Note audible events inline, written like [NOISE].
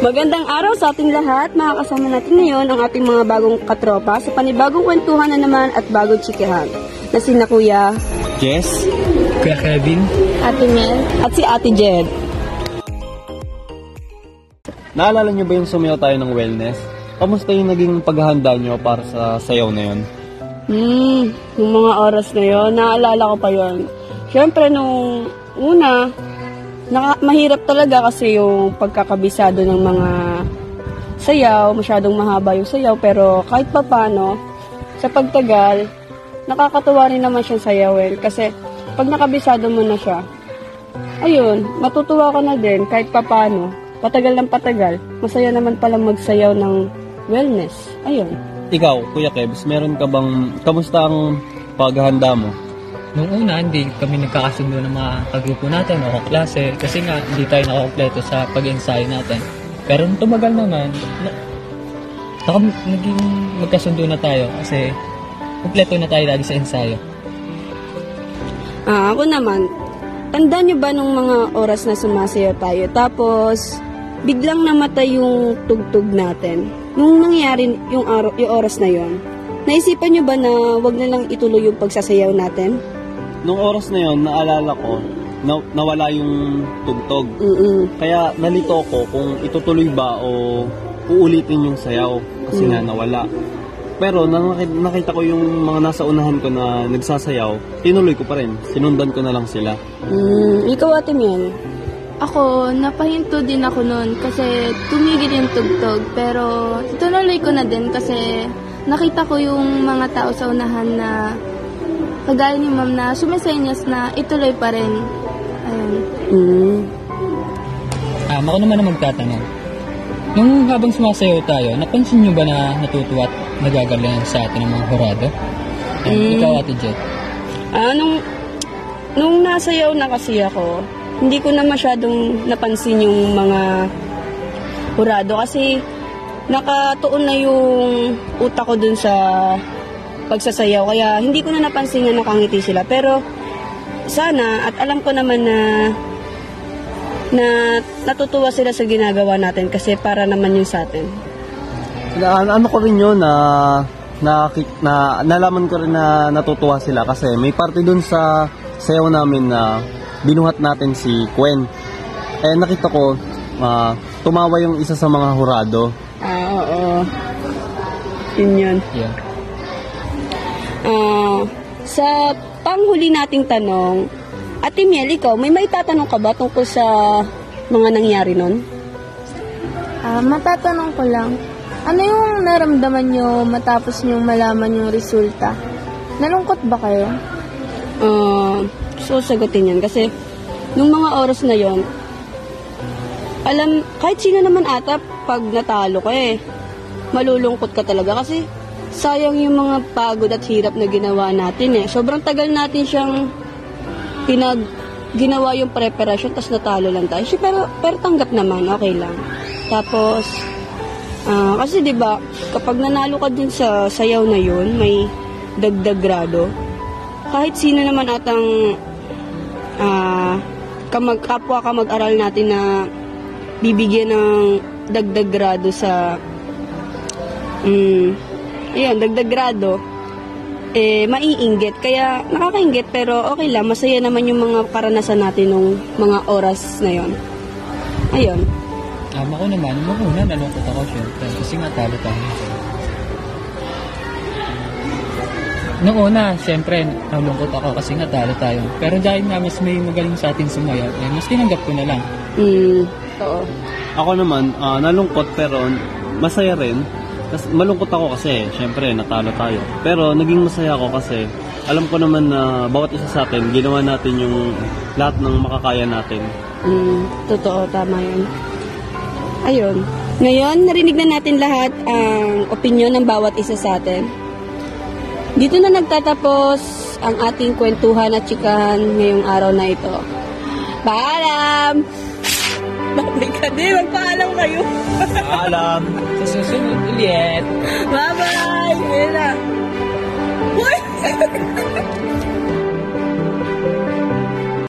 Magandang araw sa ating lahat. Makakasama natin ngayon ang ating mga bagong katropa sa panibagong kwentuhan na naman at bagong chikehan na sina Kuya Jess? Kuya Kevin? Ate Mel at si Ate Jed. Naalala niyo ba yung sumayaw tayo ng wellness? Kamusta yung naging paghahanda niyo para sa sayaw na yun? Hmm, yung mga oras na yon, naalala ko pa yon. Siyempre, nung una, naka, mahirap talaga kasi yung pagkakabisado ng mga sayaw, masyadong mahaba yung sayaw, pero kahit pa paano, sa pagtagal, nakakatuwa rin naman siyang sayawin kasi pag nakabisado mo na siya, ayun, matutuwa ka na din kahit pa paano, patagal ng patagal, masaya naman pala magsayaw ng wellness. Ayun. Ikaw, Kuya Kebs, meron ka bang, kamusta ang paghahanda mo? Nung una, hindi kami nagkakasundo ng mga kagrupo natin o klase kasi nga hindi tayo nakakompleto sa pag-ensayo natin. Pero nung tumagal naman, na, naka, naging magkasundo na tayo kasi kompleto na tayo lagi sa ensayo. Ah, ako naman, tandaan nyo ba nung mga oras na sumasayaw tayo, tapos biglang namatay yung tugtog natin. Nung nangyari yung, araw, yung oras na yon, naisipan nyo ba na wag na lang ituloy yung pagsasayaw natin? Nung oras na yon, naalala ko, na, nawala yung tugtog. Mm-mm. Kaya nalito ko kung itutuloy ba o uulitin yung sayaw kasi nga nawala. Pero nang nakita, nakita ko yung mga nasa unahan ko na nagsasayaw, tinuloy ko pa rin. Sinundan ko na lang sila. Mm, ikaw ate Miel. Ako, napahinto din ako noon kasi tumigil yung tugtog. Pero tinuloy ko na din kasi nakita ko yung mga tao sa unahan na kagaya ni ma'am na sumisenyas na ituloy pa rin. Ayun. Mm. Um, ako naman na magtatanong. Nung habang sumasayaw tayo, napansin nyo ba na natutuwa at nagagalingan sa atin ng mga horado? Um, Mm. Ikaw, Ate Jet. Ah, nung, nung nasayaw na kasi ako, hindi ko na masyadong napansin yung mga hurado kasi nakatuon na yung utak ko dun sa pagsasayaw. Kaya hindi ko na napansin na nakangiti sila. Pero sana at alam ko naman na na natutuwa sila sa ginagawa natin kasi para naman yun sa atin. Na, ano ko rin yun na, na, na nalaman ko rin na natutuwa sila kasi may parte dun sa sayaw namin na binuhat natin si Gwen. Eh nakita ko, ah, tumawa yung isa sa mga hurado. Ah, oo. Yun yun. Yeah. Ah, sa panghuli nating tanong, Ate Miel, ikaw, may maitatanong ka ba tungkol sa mga nangyari nun? Ah, matatanong ko lang, ano yung naramdaman nyo matapos nyo malaman yung resulta? Nalungkot ba kayo? Ah, so, sagutin yan. Kasi, nung mga oras na yon alam, kahit sino naman ata, pag natalo ka eh, malulungkot ka talaga kasi sayang yung mga pagod at hirap na ginawa natin eh. Sobrang tagal natin siyang pinag ginawa yung preparation tapos natalo lang tayo. Pero, pero tanggap naman, okay lang. Tapos, ah, kasi 'di ba kapag nanalo ka din sa sayaw na yun, may dagdag grado. Kahit sino naman atang ah kamag kapwa ka mag-aral natin na bibigyan ng dagdag grado sa mm, ayun, dagdag grado eh maiinggit kaya nakakainggit pero okay lang masaya naman yung mga karanasan natin nung mga oras na yon ayun Um, ako naman, nung una, nalungkot ako syempre. Kasi nga talo tayo. Nung una, syempre, nalungkot ako kasi nga talo tayo. Pero dahil nga mas may magaling sa atin sumayaw, eh, mas tinanggap ko na lang. mm, oo Ako naman, ah, nalungkot pero masaya rin. Kasi malungkot ako kasi, syempre, natalo tayo. Pero naging masaya ako kasi alam ko naman na bawat isa sa atin, ginawa natin yung lahat ng makakaya natin. Mm, totoo, tama yun. Ayun. Ngayon, narinig na natin lahat ang opinion ng bawat isa sa atin. Dito na nagtatapos ang ating kwentuhan at chikahan ngayong araw na ito. Paalam! Bakit ka din? Magpaalam kayo. Alam! Sa susunod ulit. Bye-bye! Na. Uy! [LAUGHS]